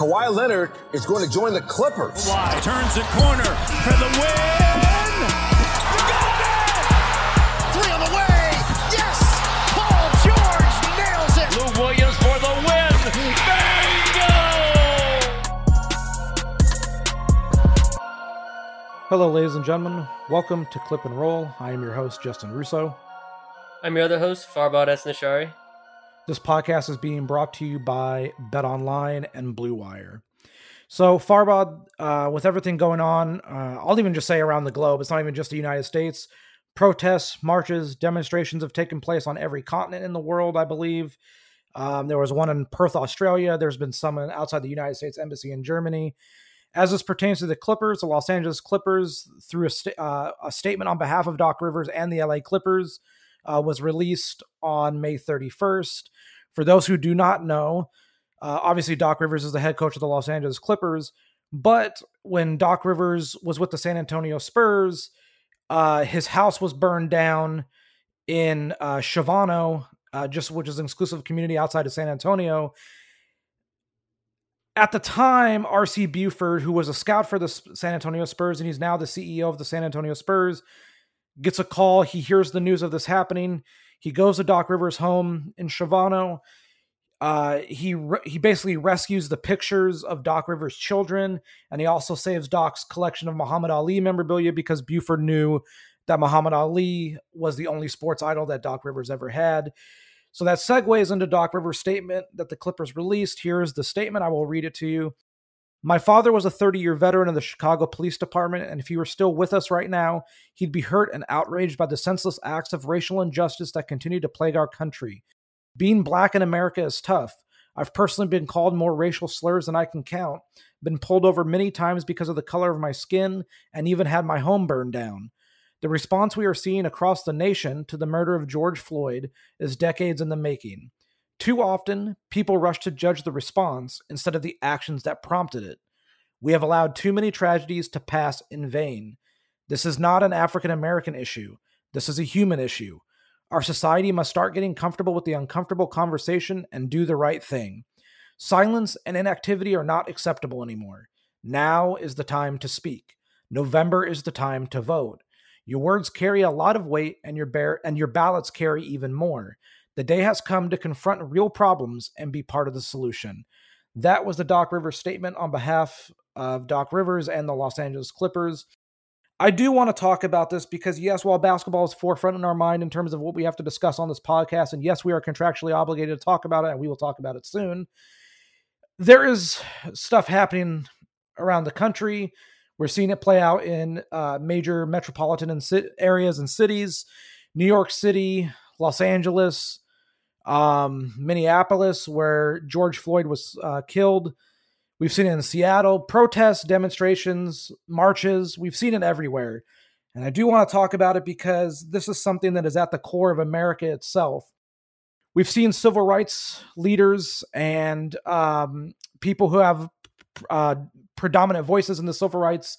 Kawhi Leonard is going to join the Clippers. Kawhi turns the corner for the win. Got it! Three on the way. Yes! Paul George nails it. Lou Williams for the win. Bingo! Hello, ladies and gentlemen. Welcome to Clip and Roll. I am your host, Justin Russo. I'm your other host, Farbod S. Nashari. This podcast is being brought to you by Bet Online and Blue Wire. So, Farbod, uh, with everything going on, uh, I'll even just say around the globe, it's not even just the United States. Protests, marches, demonstrations have taken place on every continent in the world, I believe. Um, there was one in Perth, Australia. There's been some outside the United States Embassy in Germany. As this pertains to the Clippers, the Los Angeles Clippers, through a, st- uh, a statement on behalf of Doc Rivers and the LA Clippers, uh, was released on May 31st. For those who do not know, uh, obviously Doc Rivers is the head coach of the Los Angeles Clippers, but when Doc Rivers was with the San Antonio Spurs, uh, his house was burned down in uh, Shavano, uh, just which is an exclusive community outside of San Antonio. At the time, RC Buford, who was a scout for the San Antonio Spurs and he's now the CEO of the San Antonio Spurs, gets a call. He hears the news of this happening. He goes to Doc Rivers' home in Shavano. Uh, he re- he basically rescues the pictures of Doc Rivers' children, and he also saves Doc's collection of Muhammad Ali memorabilia because Buford knew that Muhammad Ali was the only sports idol that Doc Rivers ever had. So that segues into Doc Rivers' statement that the Clippers released. Here's the statement. I will read it to you. My father was a 30 year veteran of the Chicago Police Department, and if he were still with us right now, he'd be hurt and outraged by the senseless acts of racial injustice that continue to plague our country. Being black in America is tough. I've personally been called more racial slurs than I can count, been pulled over many times because of the color of my skin, and even had my home burned down. The response we are seeing across the nation to the murder of George Floyd is decades in the making. Too often, people rush to judge the response instead of the actions that prompted it. We have allowed too many tragedies to pass in vain. This is not an African American issue. This is a human issue. Our society must start getting comfortable with the uncomfortable conversation and do the right thing. Silence and inactivity are not acceptable anymore. Now is the time to speak. November is the time to vote. Your words carry a lot of weight and your and your ballots carry even more. The day has come to confront real problems and be part of the solution. That was the Doc Rivers statement on behalf of Doc Rivers and the Los Angeles Clippers. I do want to talk about this because, yes, while basketball is forefront in our mind in terms of what we have to discuss on this podcast, and yes, we are contractually obligated to talk about it, and we will talk about it soon, there is stuff happening around the country. We're seeing it play out in uh, major metropolitan areas and cities New York City, Los Angeles, um, Minneapolis, where George Floyd was uh, killed. We've seen it in Seattle, protests, demonstrations, marches. We've seen it everywhere. And I do want to talk about it because this is something that is at the core of America itself. We've seen civil rights leaders and um, people who have uh, predominant voices in the civil rights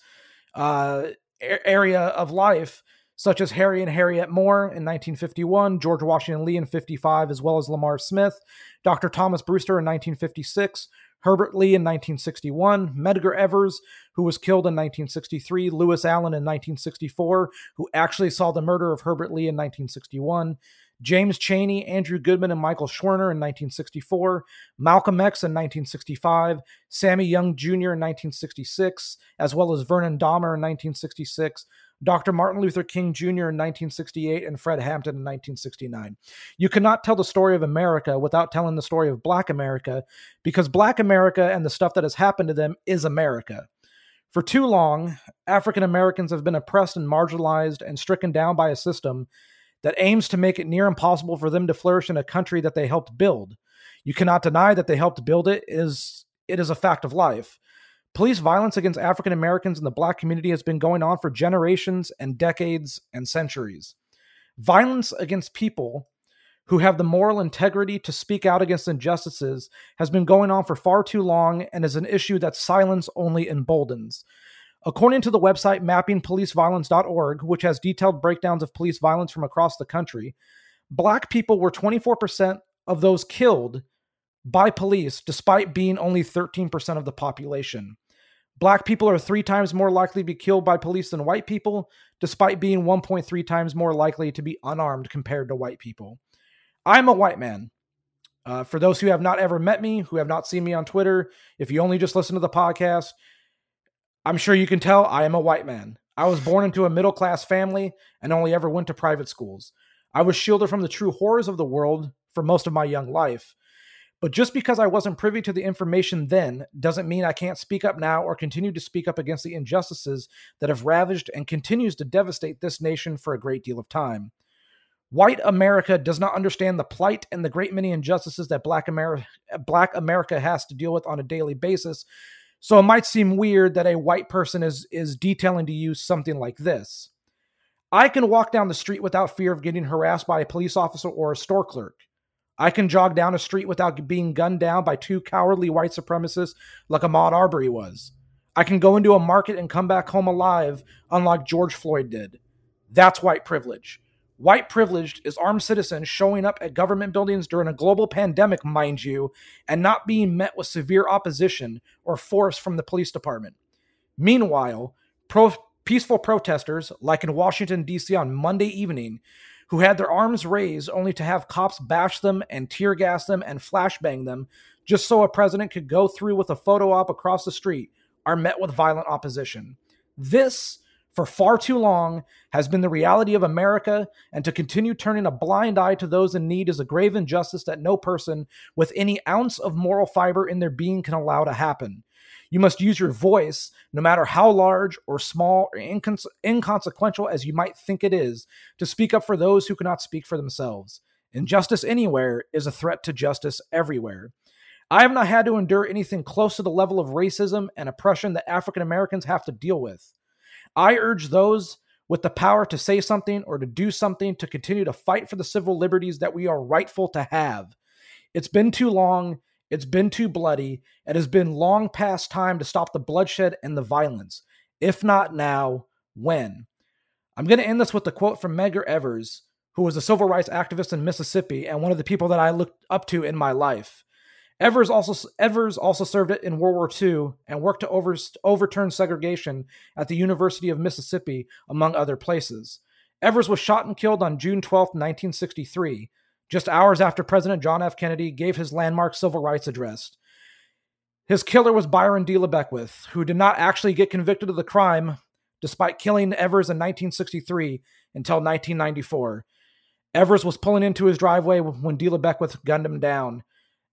uh, area of life, such as Harry and Harriet Moore in 1951, George Washington Lee in 55, as well as Lamar Smith, Dr. Thomas Brewster in 1956, Herbert Lee in 1961, Medgar Evers, who was killed in 1963, Louis Allen in 1964, who actually saw the murder of Herbert Lee in 1961, James Chaney, Andrew Goodman, and Michael Schwerner in 1964, Malcolm X in 1965, Sammy Younge Jr. in 1966, as well as Vernon Dahmer in 1966, Dr. Martin Luther King Jr. in 1968, and Fred Hampton in 1969. You cannot tell the story of America without telling the story of Black America because Black America and the stuff that has happened to them is America. For too long, African Americans have been oppressed and marginalized and stricken down by a system that aims to make it near impossible for them to flourish in a country that they helped build. You cannot deny that they helped build it is it is a fact of life. Police violence against African Americans in the black community has been going on for generations and decades and centuries. Violence against people who have the moral integrity to speak out against injustices has been going on for far too long and is an issue that silence only emboldens. According to the website mappingpoliceviolence.org, which has detailed breakdowns of police violence from across the country, black people were 24% of those killed by police, despite being only 13% of the population. Black people are three times more likely to be killed by police than white people, despite being 1.3 times more likely to be unarmed compared to white people. I'm a white man. Uh, for those who have not ever met me, who have not seen me on Twitter, if you only just listen to the podcast, I'm sure you can tell I am a white man. I was born into a middle class family and only ever went to private schools. I was shielded from the true horrors of the world for most of my young life. But just because I wasn't privy to the information then doesn't mean I can't speak up now or continue to speak up against the injustices that have ravaged and continues to devastate this nation for a great deal of time. White America does not understand the plight and the great many injustices that Black America, Black America has to deal with on a daily basis. So it might seem weird that a white person is is detailing to you something like this. I can walk down the street without fear of getting harassed by a police officer or a store clerk. I can jog down a street without being gunned down by two cowardly white supremacists like Ahmaud Arbery was. I can go into a market and come back home alive, unlike George Floyd did. That's white privilege. White privileged is armed citizens showing up at government buildings during a global pandemic, mind you, and not being met with severe opposition or force from the police department. Meanwhile, pro- peaceful protesters, like in Washington, D.C. on Monday evening, who had their arms raised only to have cops bash them and tear gas them and flashbang them just so a president could go through with a photo op across the street, are met with violent opposition. This, for far too long, has been the reality of America, and to continue turning a blind eye to those in need is a grave injustice that no person with any ounce of moral fiber in their being can allow to happen. You must use your voice, no matter how large or small or incons- inconsequential as you might think it is, to speak up for those who cannot speak for themselves. Injustice anywhere is a threat to justice everywhere. I have not had to endure anything close to the level of racism and oppression that African Americans have to deal with. I urge those with the power to say something or to do something to continue to fight for the civil liberties that we are rightful to have. It's been too long it's been too bloody. It has been long past time to stop the bloodshed and the violence. If not now, when? I'm going to end this with a quote from Medgar Evers, who was a civil rights activist in Mississippi and one of the people that I looked up to in my life. Evers also Evers also served it in World War II and worked to over, overturn segregation at the University of Mississippi, among other places. Evers was shot and killed on June 12, 1963 just hours after President John F. Kennedy gave his landmark civil rights address. His killer was Byron De La Beckwith, who did not actually get convicted of the crime despite killing Evers in 1963 until 1994. Evers was pulling into his driveway when D. LeBeckwith gunned him down.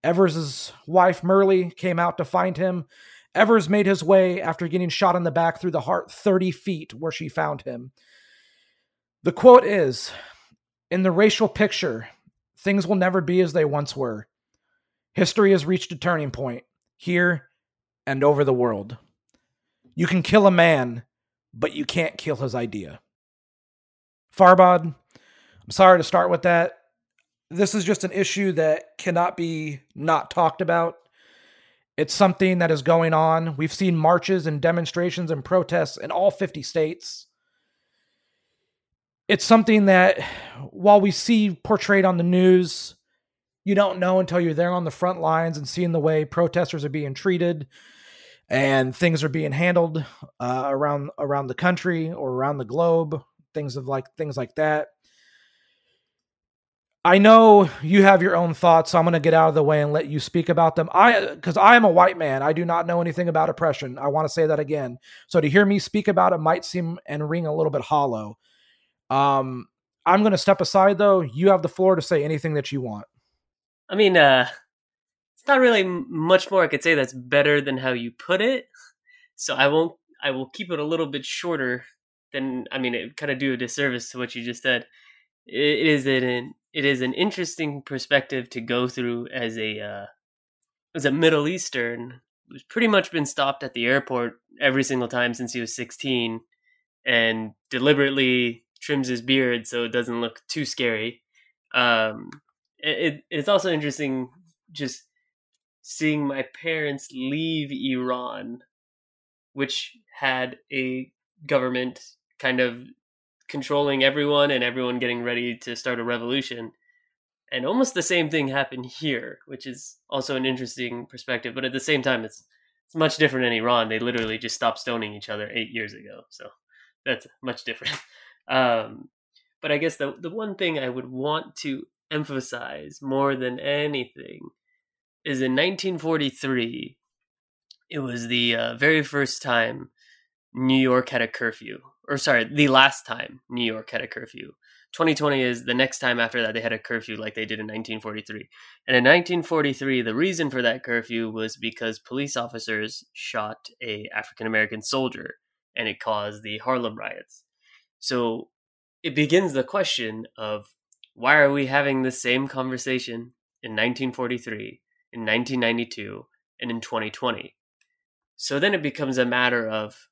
Evers' wife, Myrlie, came out to find him. Evers made his way after getting shot in the back through the heart 30 feet where she found him. The quote is In the racial picture, things will never be as they once were. History has reached a turning point here and over the world. You can kill a man, but you can't kill his idea. Farbod, I'm sorry to start with that. This is just an issue that cannot be not talked about. It's something that is going on. We've seen marches and demonstrations and protests in all 50 states. It's something that, while we see portrayed on the news, you don't know until you're there on the front lines and seeing the way protesters are being treated and things are being handled uh, around around the country or around the globe. Things of like things like that. I know you have your own thoughts, so I'm going to get out of the way and let you speak about them. I because I am a white man, I do not know anything about oppression. I want to say that again. So to hear me speak about it might seem and ring a little bit hollow. Um, I'm going to step aside though. You have the floor to say anything that you want. I mean, uh, it's not really much more I could say that's better than how you put it. So I won't. I will keep it a little bit shorter than. I mean, it kind of do a disservice to what you just said. It is an it is an interesting perspective to go through as a uh, as a Middle Eastern who's pretty much been stopped at the airport every single time since he was 16 and deliberately trims his beard so it doesn't look too scary. Um, it, it's also interesting just seeing my parents leave Iran, which had a government kind of controlling everyone and everyone getting ready to start a revolution. And almost the same thing happened here, which is also an interesting perspective. But at the same time, it's it's much different in Iran. They literally just stopped stoning each other eight years ago, so that's much different. Um, but I guess the the one thing I would want to emphasize more than anything is in 1943. It was the uh, very first time New York had a curfew or sorry, the last time New York had a curfew. 2020 is the next time after that they had a curfew like they did in 1943. And in 1943, the reason for that curfew was because police officers shot a African American soldier and it caused the Harlem riots. So it begins the question of why are we having the same conversation in 1943, in 1992, and in 2020? So then it becomes a matter of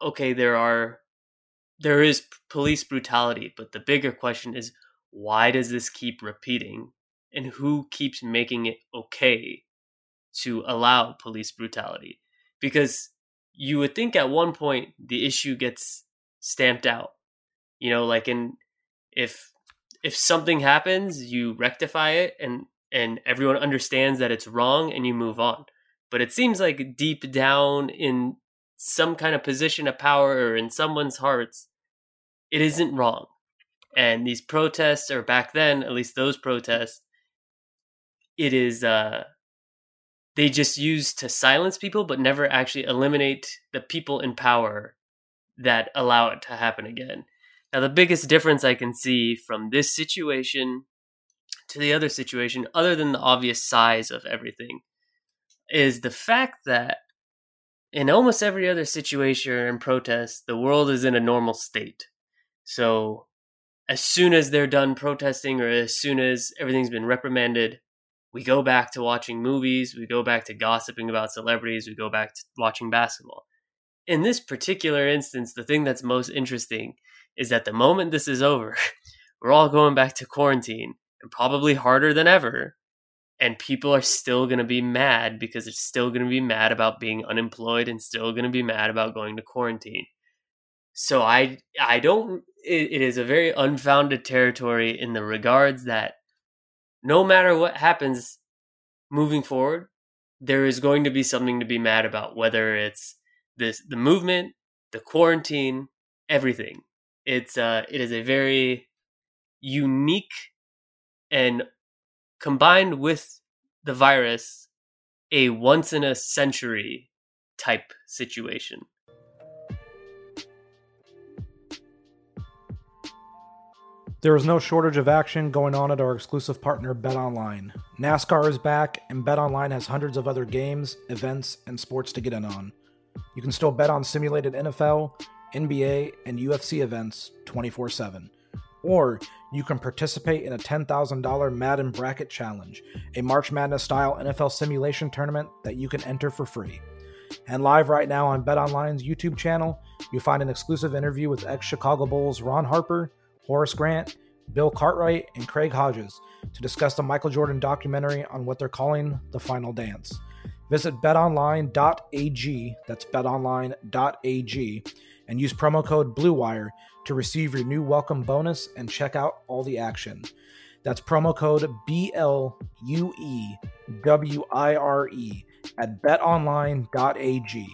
okay, there are there is police brutality, but the bigger question is why does this keep repeating and who keeps making it okay to allow police brutality? Because you would think at one point the issue gets stamped out. You know, like in if if something happens, you rectify it and and everyone understands that it's wrong and you move on. But it seems like deep down in some kind of position of power or in someone's hearts, it isn't wrong. And these protests, or back then, at least those protests, it is uh, they just use to silence people, but never actually eliminate the people in power that allow it to happen again. Now, the biggest difference I can see from this situation to the other situation, other than the obvious size of everything, is the fact that in almost every other situation and protest, the world is in a normal state. So as soon as they're done protesting or as soon as everything's been reprimanded, we go back to watching movies, we go back to gossiping about celebrities, we go back to watching basketball. In this particular instance, the thing that's most interesting is that the moment this is over, we're all going back to quarantine and probably harder than ever and people are still going to be mad because they're still going to be mad about being unemployed and still going to be mad about going to quarantine. So i i don't it, it is a very unfounded territory in the regards that no matter what happens moving forward there is going to be something to be mad about whether it's this the movement the quarantine everything it's uh it is a very unique and combined with the virus, a once in a century type situation. There is no shortage of action going on at our exclusive partner BetOnline. NASCAR is back, and BetOnline has hundreds of other games, events, and sports to get in on. You can still bet on simulated NFL, NBA, and UFC events 24 7 or you can participate in a $10,000 Madden Bracket Challenge, a March Madness style NFL simulation tournament that you can enter for free. And live right now on BetOnline's YouTube channel, you'll find an exclusive interview with ex Chicago Bulls Ron Harper, Horace Grant, Bill Cartwright, and Craig Hodges to discuss the Michael Jordan documentary on what they're calling the final dance. Visit betonline.ag, that's betonline.ag, and use promo code BLUEWIRE to receive your new welcome bonus and check out all the action. That's promo code B L U E W I R E at betonline.ag.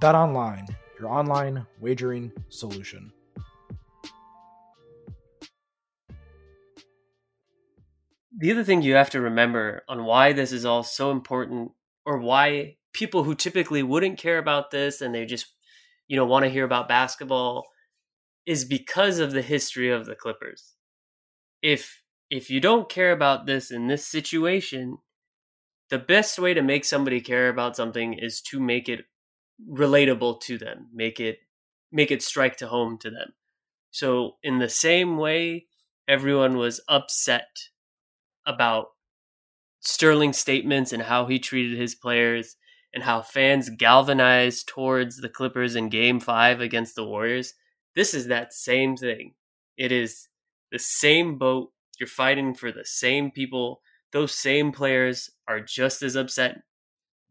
BetOnline, your online wagering solution. The other thing you have to remember on why this is all so important, or why people who typically wouldn't care about this and they just, you know, want to hear about basketball, is because of the history of the Clippers. If if you don't care about this in this situation, the best way to make somebody care about something is to make it relatable to them, make it make it strike to home to them. So in the same way everyone was upset about Sterling's statements and how he treated his players and how fans galvanized towards the Clippers in game 5 against the Warriors. This is that same thing. It is the same boat. You're fighting for the same people. Those same players are just as upset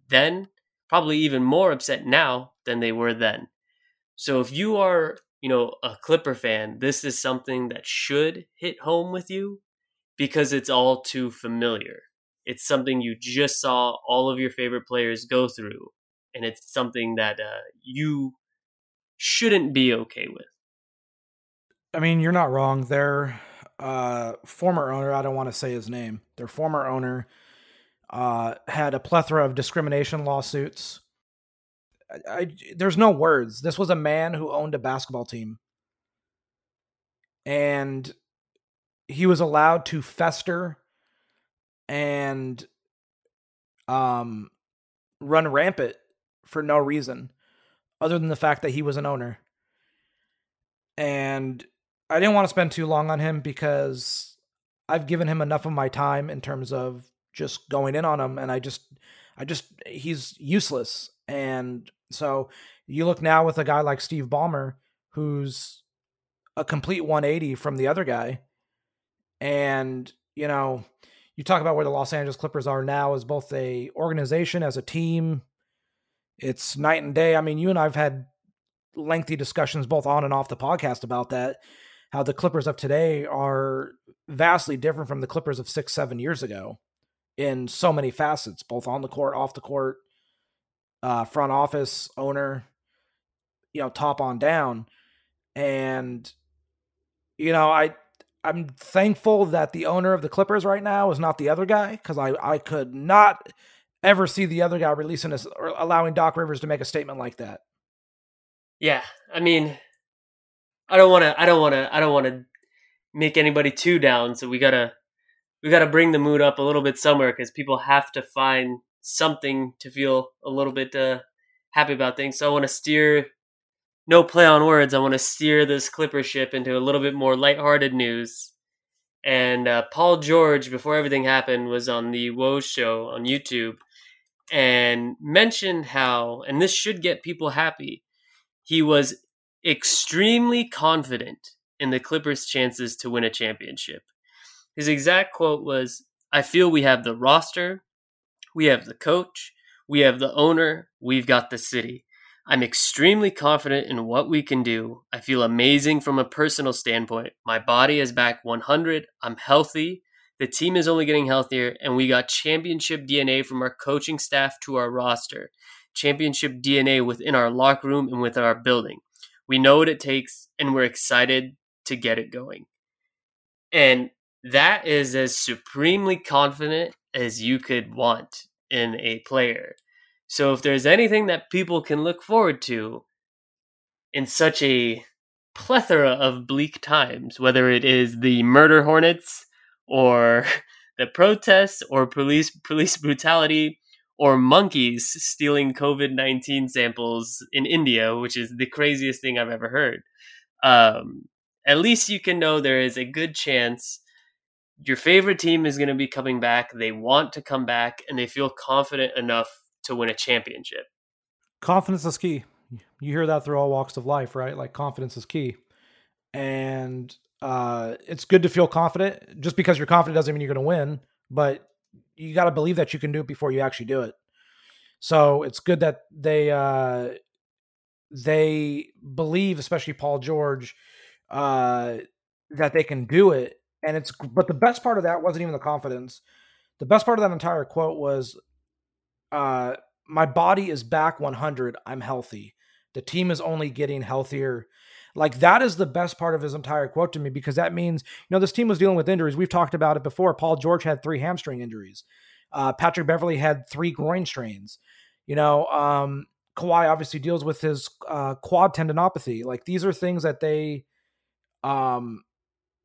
then, probably even more upset now than they were then. So if you are, you know, a Clipper fan, this is something that should hit home with you because it's all too familiar. It's something you just saw all of your favorite players go through, and it's something that uh, you shouldn't be okay with. I mean, you're not wrong. Their uh, former owner, I don't want to say his name, their former owner uh, had a plethora of discrimination lawsuits. I, I, there's no words. This was a man who owned a basketball team. And he was allowed to fester and um run rampant for no reason other than the fact that he was an owner. And I didn't want to spend too long on him because I've given him enough of my time in terms of just going in on him and I just I just he's useless. And so you look now with a guy like Steve Ballmer who's a complete 180 from the other guy and, you know, you talk about where the Los Angeles Clippers are now as both a organization, as a team. It's night and day. I mean, you and I've had lengthy discussions both on and off the podcast about that. How the Clippers of today are vastly different from the Clippers of six, seven years ago in so many facets, both on the court, off the court, uh, front office, owner, you know, top on down. And, you know, I I'm thankful that the owner of the Clippers right now is not the other guy because I, I could not ever see the other guy releasing this or allowing Doc Rivers to make a statement like that. Yeah, I mean, I don't want to. I don't want to. I don't want to make anybody too down. So we gotta we gotta bring the mood up a little bit somewhere because people have to find something to feel a little bit uh, happy about things. So I want to steer no play on words. I want to steer this Clipper ship into a little bit more lighthearted news. And uh, Paul George, before everything happened, was on the Woj show on YouTube and mentioned how, and this should get people happy, he was extremely confident in the Clippers' chances to win a championship. His exact quote was I feel we have the roster, we have the coach, we have the owner, we've got the city. I'm extremely confident in what we can do. I feel amazing from a personal standpoint. My body is back 100. I'm healthy. The team is only getting healthier, and we got championship DNA from our coaching staff to our roster, championship DNA within our locker room and with our building. We know what it takes, and we're excited to get it going. And that is as supremely confident as you could want in a player. So if there's anything that people can look forward to in such a plethora of bleak times, whether it is the murder hornets or the protests or police police brutality or monkeys stealing COVID nineteen samples in India, which is the craziest thing I've ever heard. Um, at least you can know there is a good chance your favorite team is going to be coming back. They want to come back, and they feel confident enough to win a championship. Confidence is key. You hear that through all walks of life, right? Like confidence is key. And uh, it's good to feel confident. Just because you're confident doesn't mean you're going to win, but you got to believe that you can do it before you actually do it. So it's good that they uh, they believe, especially Paul George, uh, that they can do it. And it's but the best part of that wasn't even the confidence. The best part of that entire quote was, uh, "My body is back 100. I'm healthy. The team is only getting healthier." Like that is the best part of his entire quote to me because that means you know this team was dealing with injuries. We've talked about it before. Paul George had three hamstring injuries. Uh, Patrick Beverley had three groin strains. You know, um, Kawhi obviously deals with his uh, quad tendinopathy. Like these are things that they, um,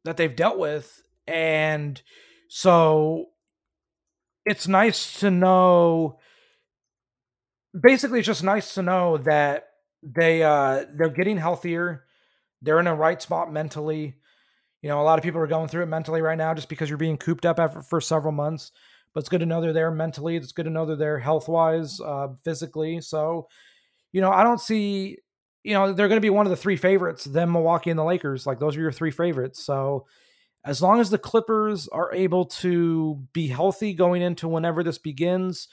that they've dealt with, and so it's nice to know. Basically, it's just nice to know that they uh, they're getting healthier they're in a right spot mentally. You know, a lot of people are going through it mentally right now just because you're being cooped up after, for several months. But it's good to know they're there mentally. It's good to know they're there health wise, uh, physically. So, you know, I don't see, you know, they're going to be one of the three favorites, them, Milwaukee, and the Lakers. Like those are your three favorites. So, as long as the Clippers are able to be healthy going into whenever this begins,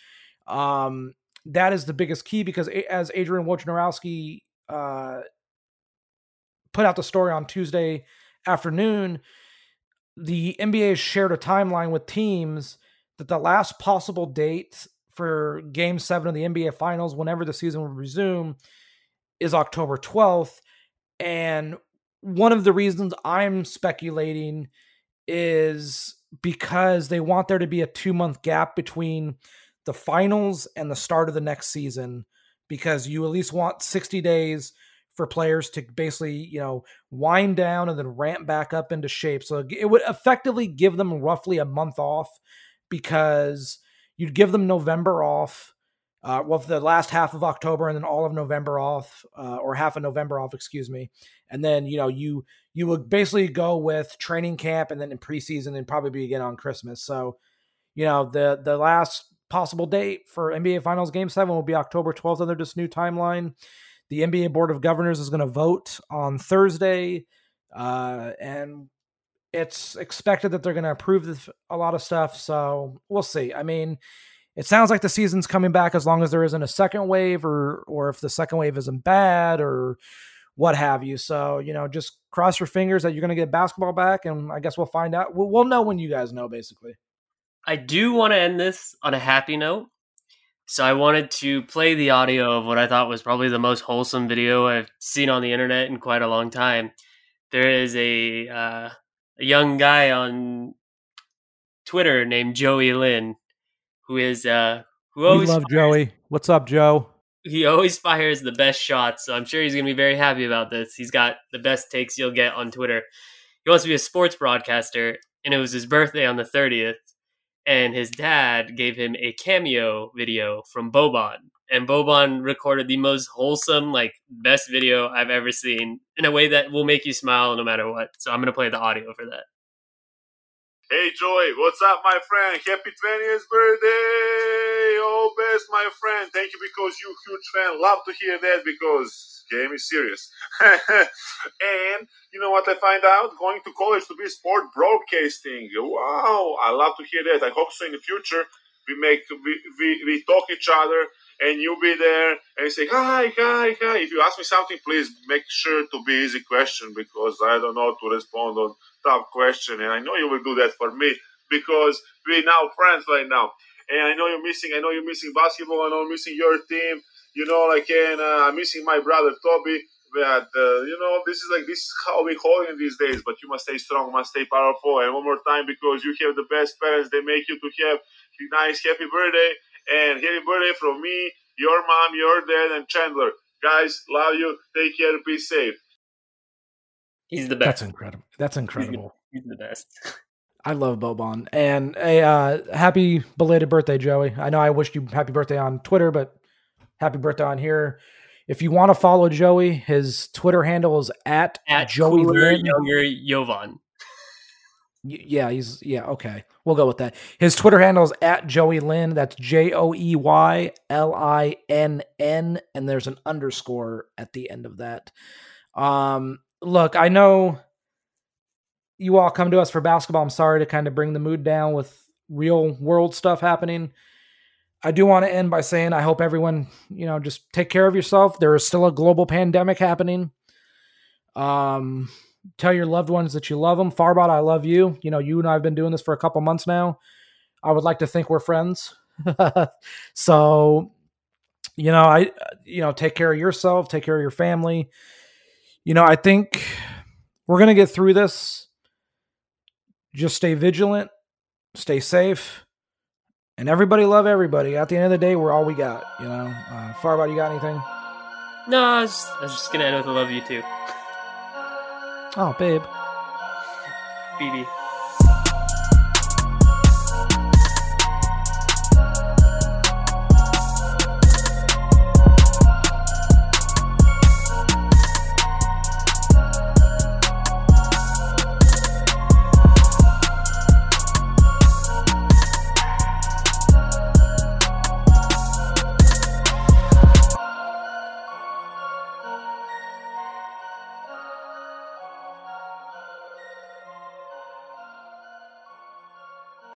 um, that is the biggest key because as Adrian Wojnarowski uh, put out the story on Tuesday afternoon, the NBA shared a timeline with teams that the last possible date for game seven of the NBA finals, whenever the season will resume, is October 12th. And one of the reasons I'm speculating is because they want there to be a two month gap between the finals and the start of the next season, because you at least want 60 days for players to basically, you know, wind down and then ramp back up into shape. So it would effectively give them roughly a month off because you'd give them November off, uh, well, the last half of October and then all of November off, uh, or half of November off, excuse me. And then, you know, you you would basically go with training camp and then in preseason and probably be again on Christmas. So, you know, the the last possible date for NBA Finals Game Seven will be October 12th under this new timeline. The NBA Board of Governors is going to vote on Thursday, uh, and it's expected that they're going to approve this, a lot of stuff. So we'll see. I mean, it sounds like the season's coming back as long as there isn't a second wave, or or if the second wave isn't bad, or what have you. So you know, just cross your fingers that you're going to get basketball back, and I guess we'll find out. We'll, we'll know when you guys know, basically. I do want to end this on a happy note. So I wanted to play the audio of what I thought was probably the most wholesome video I've seen on the internet in quite a long time. There is a uh, a young guy on Twitter named Joey Lynn, who is uh, who always we love fires, Joey. What's up, Joe? He always fires the best shots, so I'm sure he's gonna be very happy about this. He's got the best takes you'll get on Twitter. He wants to be a sports broadcaster, and it was his birthday on the 30th and his dad gave him a cameo video from Boban. And Boban recorded the most wholesome, like best video I've ever seen in a way that will make you smile no matter what. So I'm gonna play the audio for that. Hey Joy, what's up, my friend? Happy 20th birthday! Oh, best, my friend. Thank you because you huge fan. Love to hear that because game is serious. and you know what I find out? Going to college to be sport broadcasting. Wow, I love to hear that. I hope so in the future we make we, we, we talk each other and you'll be there and say hi hi hi if you ask me something please make sure to be easy question because i don't know to respond on tough question and i know you will do that for me because we now friends right now and i know you're missing i know you're missing basketball i know i'm missing your team you know like and uh, i'm missing my brother toby but uh, you know this is like this is how we hold in these days but you must stay strong must stay powerful and one more time because you have the best parents they make you to have nice happy birthday and happy birthday from me, your mom, your dad, and Chandler. Guys, love you. Take care. Be safe. He's the best. That's incredible. That's incredible. He's the best. I love Boban. And a uh, happy belated birthday, Joey. I know I wished you happy birthday on Twitter, but happy birthday on here. If you want to follow Joey, his Twitter handle is at, at Joey Younger Jovan. Yeah, he's yeah, okay. We'll go with that. His Twitter handle is at Joey Lynn. That's J O E Y L I N N, and there's an underscore at the end of that. Um, look, I know you all come to us for basketball. I'm sorry to kind of bring the mood down with real world stuff happening. I do want to end by saying I hope everyone, you know, just take care of yourself. There is still a global pandemic happening. Um, tell your loved ones that you love them. Farbod, I love you. You know, you and I have been doing this for a couple months now. I would like to think we're friends. so, you know, I, you know, take care of yourself, take care of your family. You know, I think we're going to get through this. Just stay vigilant, stay safe and everybody love everybody. At the end of the day, we're all we got. You know. Uh, Farbod, you got anything? No, I was, I was just gonna end with "I love you too." Oh, babe. BB.